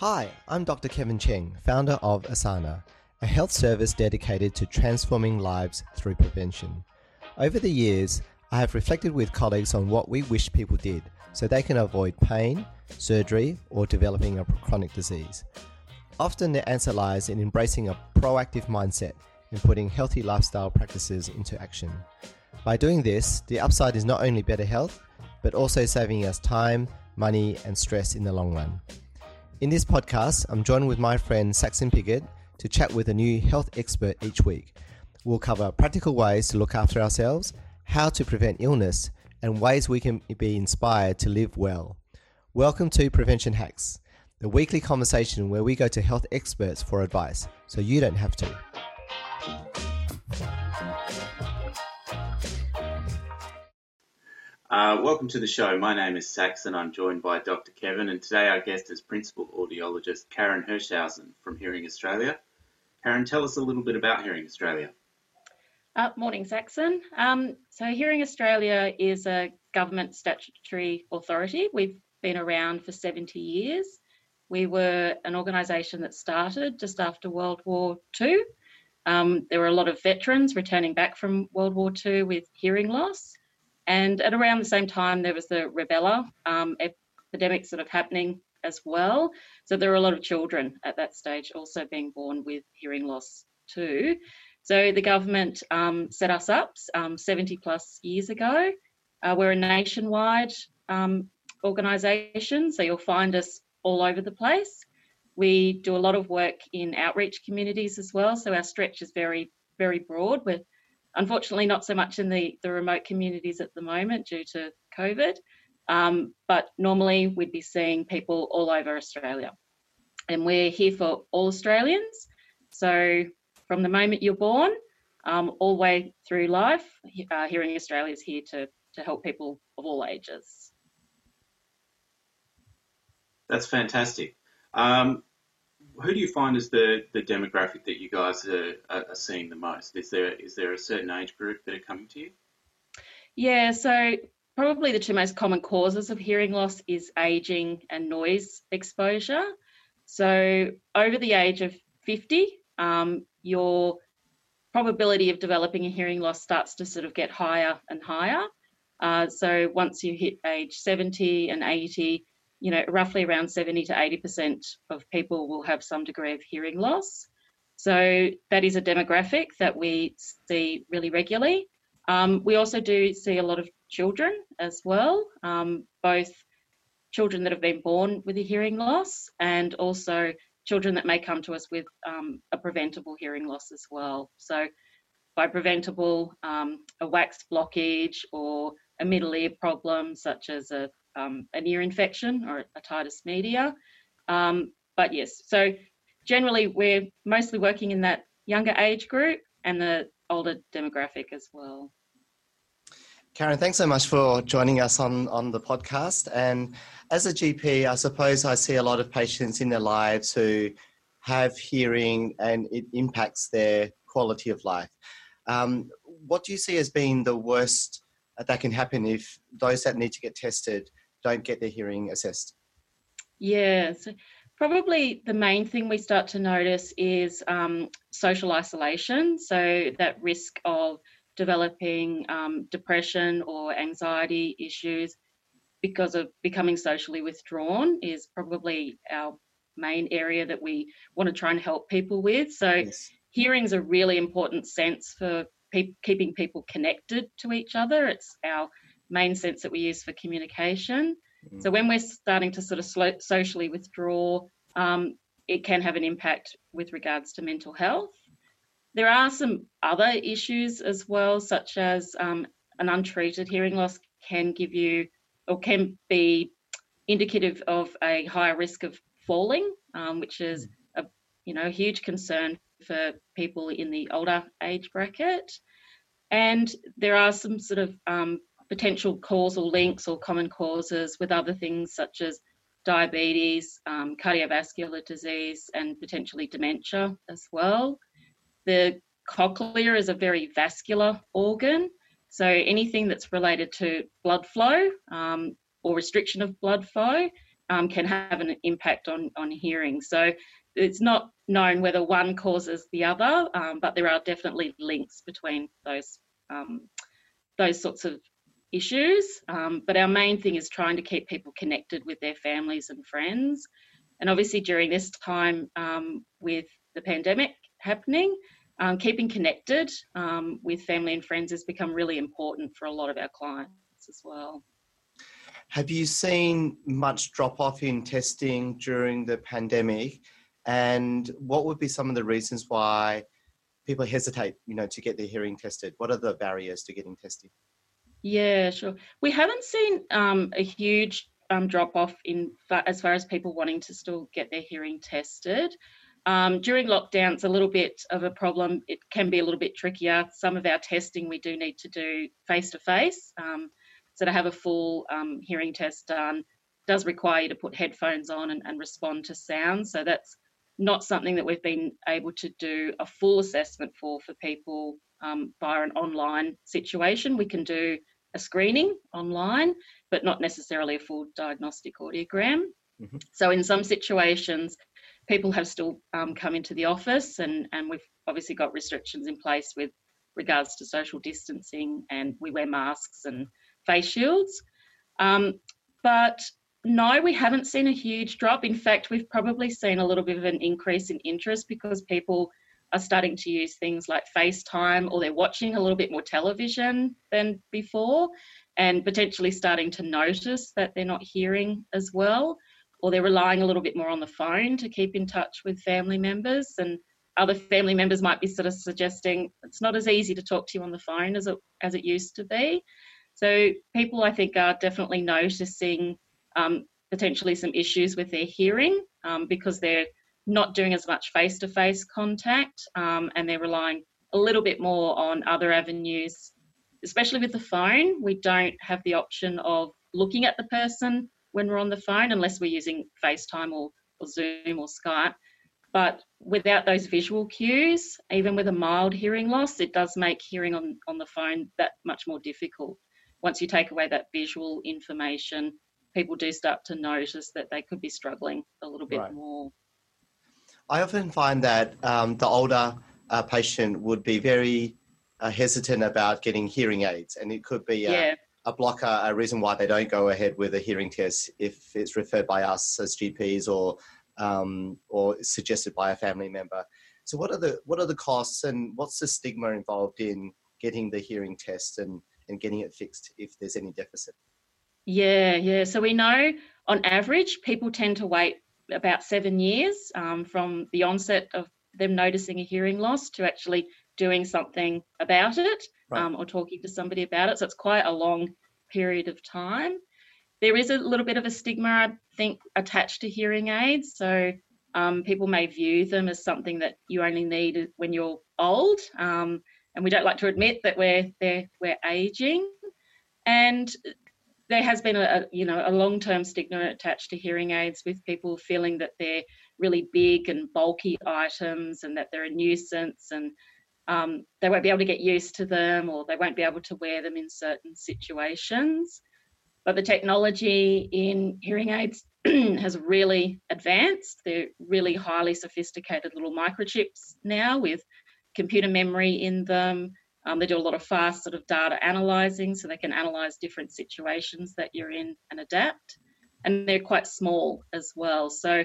Hi, I'm Dr. Kevin Cheng, founder of Osana, a health service dedicated to transforming lives through prevention. Over the years, I have reflected with colleagues on what we wish people did so they can avoid pain, surgery, or developing a chronic disease. Often the answer lies in embracing a proactive mindset and putting healthy lifestyle practices into action. By doing this, the upside is not only better health, but also saving us time, money, and stress in the long run. In this podcast, I'm joined with my friend Saxon Piggott to chat with a new health expert each week. We'll cover practical ways to look after ourselves, how to prevent illness, and ways we can be inspired to live well. Welcome to Prevention Hacks, the weekly conversation where we go to health experts for advice so you don't have to. Uh, welcome to the show. My name is Saxon. I'm joined by Dr. Kevin, and today our guest is Principal Audiologist Karen Hirschhausen from Hearing Australia. Karen, tell us a little bit about Hearing Australia. Uh, morning, Saxon. Um, so, Hearing Australia is a government statutory authority. We've been around for 70 years. We were an organisation that started just after World War II. Um, there were a lot of veterans returning back from World War II with hearing loss. And at around the same time, there was the rubella um, epidemic sort of happening as well. So there were a lot of children at that stage also being born with hearing loss too. So the government um, set us up um, 70 plus years ago. Uh, we're a nationwide um, organisation, so you'll find us all over the place. We do a lot of work in outreach communities as well, so our stretch is very, very broad. We're Unfortunately, not so much in the, the remote communities at the moment due to COVID, um, but normally we'd be seeing people all over Australia. And we're here for all Australians. So from the moment you're born, um, all the way through life, uh, Hearing Australia is here to, to help people of all ages. That's fantastic. Um, who do you find is the, the demographic that you guys are, are seeing the most? Is there is there a certain age group that are coming to you? Yeah, so probably the two most common causes of hearing loss is aging and noise exposure. So over the age of 50, um, your probability of developing a hearing loss starts to sort of get higher and higher. Uh, so once you hit age 70 and 80, you know, roughly around 70 to 80% of people will have some degree of hearing loss. So that is a demographic that we see really regularly. Um, we also do see a lot of children as well, um, both children that have been born with a hearing loss and also children that may come to us with um, a preventable hearing loss as well. So by preventable, um, a wax blockage or a middle ear problem such as a um, an ear infection or a otitis media. Um, but yes, so generally we're mostly working in that younger age group and the older demographic as well. Karen, thanks so much for joining us on, on the podcast. And as a GP, I suppose I see a lot of patients in their lives who have hearing and it impacts their quality of life. Um, what do you see as being the worst that can happen if those that need to get tested don't get their hearing assessed? Yeah, so probably the main thing we start to notice is um, social isolation. So that risk of developing um, depression or anxiety issues because of becoming socially withdrawn is probably our main area that we want to try and help people with. So yes. hearing is a really important sense for pe- keeping people connected to each other. It's our main sense that we use for communication. Mm. So when we're starting to sort of slow, socially withdraw, um, it can have an impact with regards to mental health. There are some other issues as well, such as um, an untreated hearing loss can give you or can be indicative of a higher risk of falling, um, which is mm. a you know a huge concern for people in the older age bracket. And there are some sort of um, potential causal links or common causes with other things such as diabetes, um, cardiovascular disease, and potentially dementia as well. The cochlea is a very vascular organ, so anything that's related to blood flow um, or restriction of blood flow um, can have an impact on, on hearing. So it's not known whether one causes the other, um, but there are definitely links between those um, those sorts of issues. Um, but our main thing is trying to keep people connected with their families and friends. And obviously during this time um, with the pandemic happening, um, keeping connected um, with family and friends has become really important for a lot of our clients as well. Have you seen much drop off in testing during the pandemic? And what would be some of the reasons why people hesitate, you know, to get their hearing tested? What are the barriers to getting tested? Yeah, sure. We haven't seen um, a huge um, drop off in as far as people wanting to still get their hearing tested. Um, during lockdown, it's a little bit of a problem. It can be a little bit trickier. Some of our testing we do need to do face to face. So to have a full um, hearing test done does require you to put headphones on and, and respond to sound. So that's not something that we've been able to do a full assessment for for people um, via an online situation. We can do a screening online, but not necessarily a full diagnostic audiogram. Mm-hmm. So in some situations, people have still um, come into the office, and and we've obviously got restrictions in place with regards to social distancing, and we wear masks and face shields. Um, but no, we haven't seen a huge drop. In fact, we've probably seen a little bit of an increase in interest because people are starting to use things like FaceTime or they're watching a little bit more television than before and potentially starting to notice that they're not hearing as well or they're relying a little bit more on the phone to keep in touch with family members and other family members might be sort of suggesting it's not as easy to talk to you on the phone as it as it used to be. So people, I think, are definitely noticing um, potentially some issues with their hearing um, because they're not doing as much face-to-face contact um, and they're relying a little bit more on other avenues, especially with the phone. We don't have the option of looking at the person when we're on the phone unless we're using FaceTime or, or Zoom or Skype. But without those visual cues, even with a mild hearing loss, it does make hearing on, on the phone that much more difficult once you take away that visual information, people do start to notice that they could be struggling a little bit right. more. I often find that um, the older uh, patient would be very uh, hesitant about getting hearing aids, and it could be a, yeah. a blocker, a reason why they don't go ahead with a hearing test if it's referred by us as GPs or um, or suggested by a family member. So, what are the what are the costs, and what's the stigma involved in getting the hearing test and and getting it fixed if there's any deficit? Yeah, yeah. So we know on average, people tend to wait about seven years um, from the onset of them noticing a hearing loss to actually doing something about it right. um, or talking to somebody about it. So it's quite a long period of time. There is a little bit of a stigma, I think, attached to hearing aids. So um, people may view them as something that you only need when you're old. Um, and we don't like to admit that we're we're aging and there has been a, you know a long-term stigma attached to hearing aids with people feeling that they're really big and bulky items and that they're a nuisance and um, they won't be able to get used to them or they won't be able to wear them in certain situations but the technology in hearing aids has really advanced they're really highly sophisticated little microchips now with computer memory in them. Um, they do a lot of fast sort of data analyzing so they can analyze different situations that you're in and adapt. And they're quite small as well. So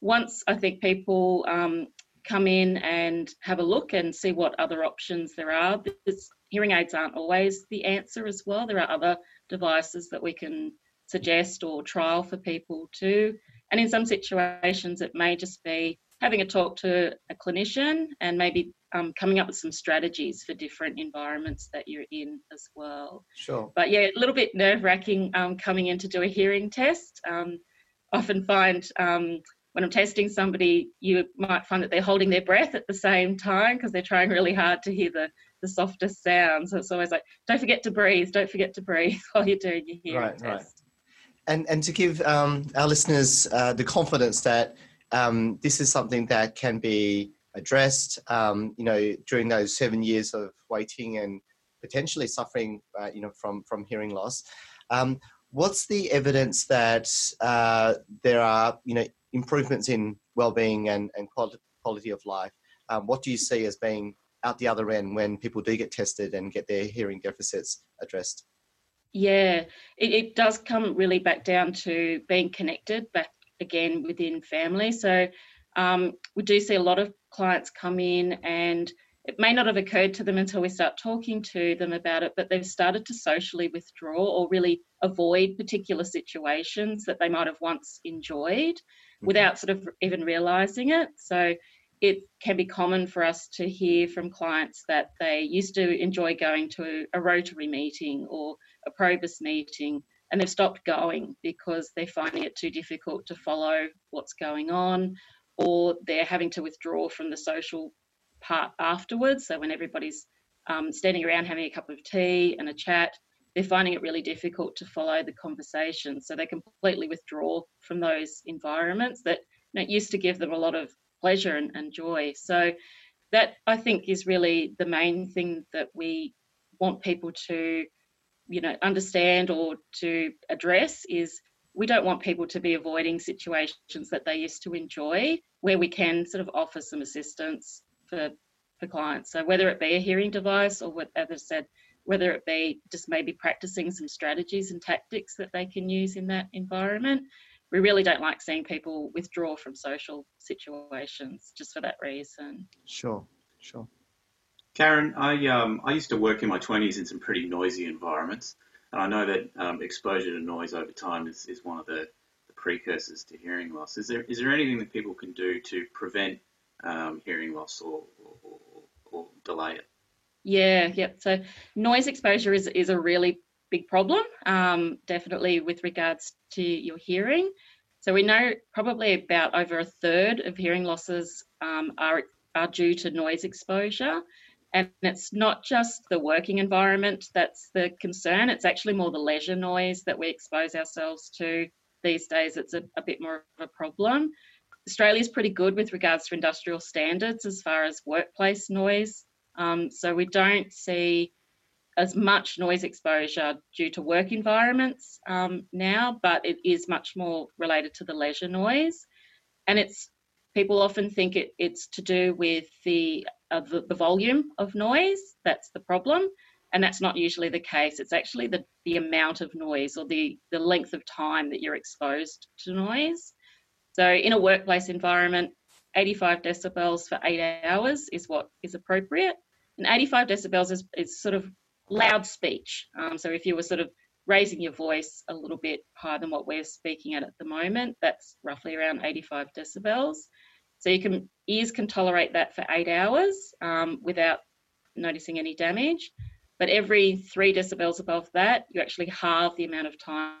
once I think people um, come in and have a look and see what other options there are, because hearing aids aren't always the answer as well. There are other devices that we can suggest or trial for people too. And in some situations, it may just be having a talk to a clinician and maybe um, coming up with some strategies for different environments that you're in as well. Sure. But yeah, a little bit nerve wracking um, coming in to do a hearing test. Um, often find um, when I'm testing somebody, you might find that they're holding their breath at the same time because they're trying really hard to hear the, the softest sound. So it's always like, don't forget to breathe, don't forget to breathe while you're doing your hearing right, test. Right. And, and to give um, our listeners uh, the confidence that um, this is something that can be addressed, um, you know, during those seven years of waiting and potentially suffering, uh, you know, from from hearing loss. Um, what's the evidence that uh, there are, you know, improvements in well-being and, and quality of life? Um, what do you see as being out the other end when people do get tested and get their hearing deficits addressed? Yeah, it, it does come really back down to being connected back again within family. So um, we do see a lot of clients come in and it may not have occurred to them until we start talking to them about it, but they've started to socially withdraw or really avoid particular situations that they might have once enjoyed mm-hmm. without sort of even realizing it. So it can be common for us to hear from clients that they used to enjoy going to a Rotary meeting or a Probus meeting and they've stopped going because they're finding it too difficult to follow what's going on or they're having to withdraw from the social part afterwards. So when everybody's um, standing around having a cup of tea and a chat, they're finding it really difficult to follow the conversation. So they completely withdraw from those environments that you know, used to give them a lot of pleasure and, and joy. So that I think is really the main thing that we want people to, you know, understand or to address is we don't want people to be avoiding situations that they used to enjoy where we can sort of offer some assistance for for clients. So whether it be a hearing device or what as I said, whether it be just maybe practicing some strategies and tactics that they can use in that environment. We really don't like seeing people withdraw from social situations just for that reason. Sure, sure. Karen, I um, I used to work in my twenties in some pretty noisy environments, and I know that um, exposure to noise over time is, is one of the, the precursors to hearing loss. Is there is there anything that people can do to prevent um, hearing loss or, or, or, delay it. Yeah, yeah. So noise exposure is, is a really big problem, um, definitely with regards to your hearing. So we know probably about over a third of hearing losses um, are, are due to noise exposure. And it's not just the working environment that's the concern, it's actually more the leisure noise that we expose ourselves to these days. It's a, a bit more of a problem. Australia is pretty good with regards to industrial standards as far as workplace noise. Um, so we don't see as much noise exposure due to work environments um, now, but it is much more related to the leisure noise. And it's people often think it, it's to do with the, uh, the, the volume of noise. That's the problem, and that's not usually the case. It's actually the the amount of noise or the the length of time that you're exposed to noise. So in a workplace environment, 85 decibels for eight hours is what is appropriate. And 85 decibels is, is sort of loud speech. Um, so if you were sort of raising your voice a little bit higher than what we're speaking at at the moment, that's roughly around 85 decibels. So you can ears can tolerate that for eight hours um, without noticing any damage. But every three decibels above that, you actually halve the amount of time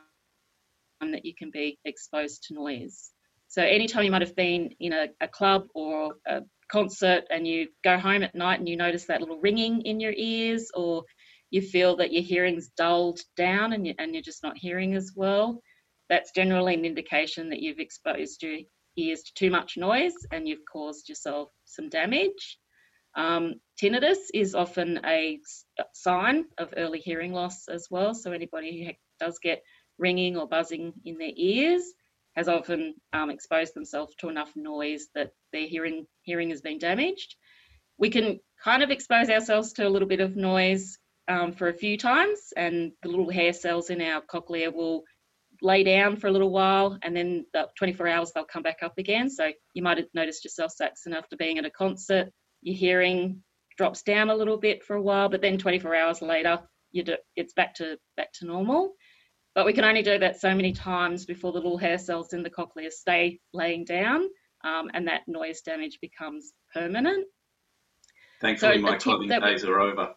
that you can be exposed to noise. So anytime you might have been in a, a club or a concert and you go home at night and you notice that little ringing in your ears or you feel that your hearing's dulled down and, you, and you're just not hearing as well, that's generally an indication that you've exposed your to too much noise and you've caused yourself some damage. Um, tinnitus is often a sign of early hearing loss as well. So anybody who does get ringing or buzzing in their ears, has often um, exposed themselves to enough noise that their hearing hearing has been damaged. We can kind of expose ourselves to a little bit of noise um, for a few times, and the little hair cells in our cochlea will lay down for a little while, and then the 24 hours they'll come back up again. So you might have noticed yourself, Saxon, after being at a concert, your hearing drops down a little bit for a while, but then 24 hours later, you do, it's back to back to normal. But we can only do that so many times before the little hair cells in the cochlea stay laying down um, and that noise damage becomes permanent. Thankfully, so my clubbing days are over.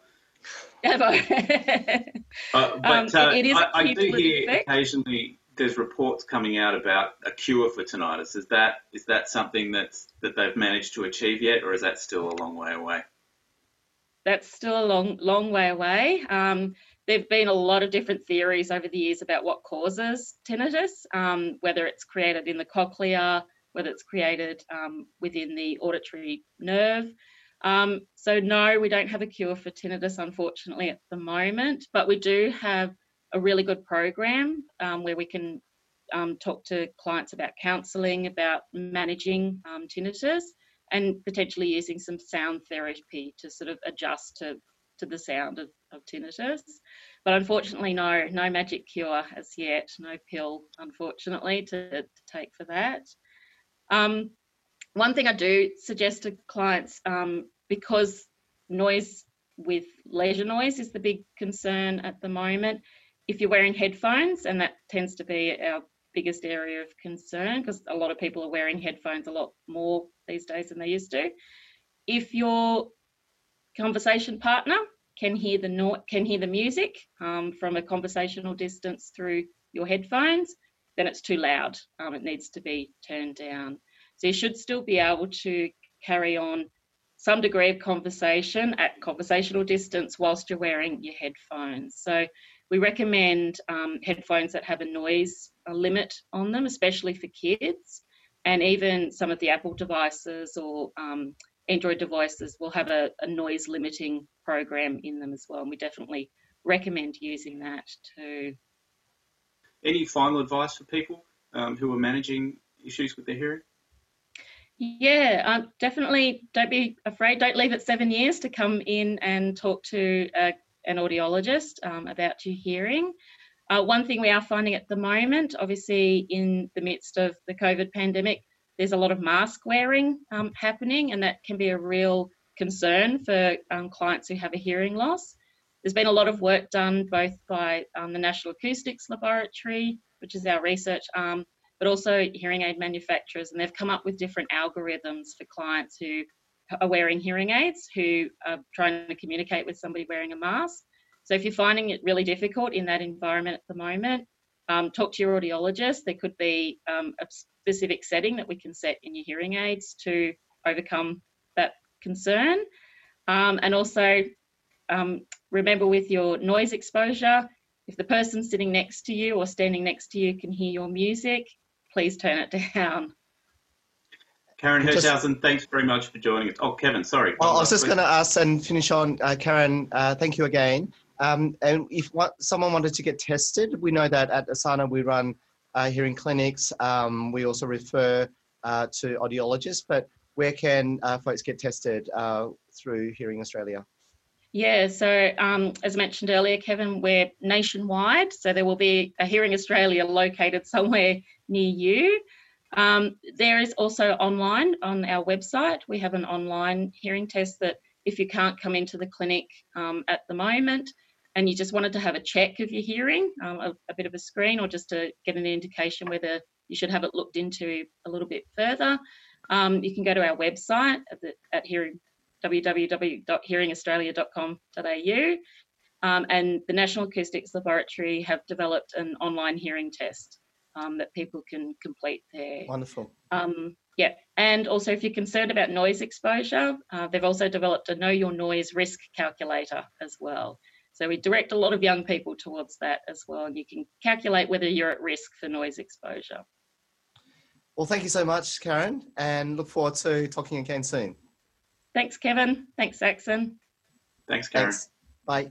Uh, but um, uh, it, it is I, I do hear effect. occasionally there's reports coming out about a cure for tinnitus. Is that is that something that's that they've managed to achieve yet, or is that still a long way away? That's still a long long way away. Um, There've been a lot of different theories over the years about what causes tinnitus, um, whether it's created in the cochlea, whether it's created um, within the auditory nerve. Um, so no, we don't have a cure for tinnitus, unfortunately, at the moment, but we do have a really good program um, where we can um, talk to clients about counselling, about managing um, tinnitus, and potentially using some sound therapy to sort of adjust to, to the sound of, of tinnitus. But unfortunately, no, no magic cure as yet, no pill, unfortunately, to, to take for that. Um, one thing I do suggest to clients, um, because noise with leisure noise is the big concern at the moment, if you're wearing headphones, and that tends to be our biggest area of concern because a lot of people are wearing headphones a lot more these days than they used to. If your conversation partner can hear the no- can hear the music um, from a conversational distance through your headphones, then it's too loud. Um, it needs to be turned down. So you should still be able to carry on some degree of conversation at conversational distance whilst you're wearing your headphones. So we recommend um, headphones that have a noise limit on them, especially for kids. And even some of the Apple devices or um, Android devices will have a, a, noise limiting program in them as well. And we definitely recommend using that too. Any final advice for people um, who are managing issues with their hearing? Yeah, um, definitely don't be afraid. Don't leave it seven years to come in and talk to a an audiologist um, about your hearing. Uh, one thing we are finding at the moment, obviously in the midst of the COVID pandemic, there's a lot of mask wearing um, happening, and that can be a real concern for um, clients who have a hearing loss. There's been a lot of work done both by um, the National Acoustics Laboratory, which is our research arm, but also hearing aid manufacturers, and they've come up with different algorithms for clients who are wearing hearing aids who are trying to communicate with somebody wearing a mask. So if you're finding it really difficult in that environment at the moment, um, talk to your audiologist. There could be um, a specific setting that we can set in your hearing aids to overcome that concern. Um, and also um, remember with your noise exposure, if the person sitting next to you or standing next to you can hear your music, please turn it down. Karen Hirschhausen, thanks very much for joining us. Oh, Kevin, sorry. I was just going to ask and finish on, uh, Karen, uh, thank you again. Um, and if what, someone wanted to get tested, we know that at Osana we run uh, hearing clinics. Um, we also refer uh, to audiologists, but where can uh, folks get tested uh, through Hearing Australia? Yeah, so um, as mentioned earlier, Kevin, we're nationwide, so there will be a Hearing Australia located somewhere near you. Um, there is also online on our website. We have an online hearing test that if you can't come into the clinic um, at the moment and you just wanted to have a check of your hearing, um, a, a, bit of a screen, or just to get an indication whether you should have it looked into a little bit further, um, you can go to our website at, the, at hearing, www.hearingaustralia.com.au. Um, and the National Acoustics Laboratory have developed an online hearing test um, that people can complete there. Wonderful. Um, yeah, and also if you're concerned about noise exposure, uh, they've also developed a Know Your Noise risk calculator as well. So we direct a lot of young people towards that as well, and you can calculate whether you're at risk for noise exposure. Well, thank you so much, Karen, and look forward to talking again soon. Thanks, Kevin. Thanks, Saxon. Thanks, Karen. Thanks. Bye.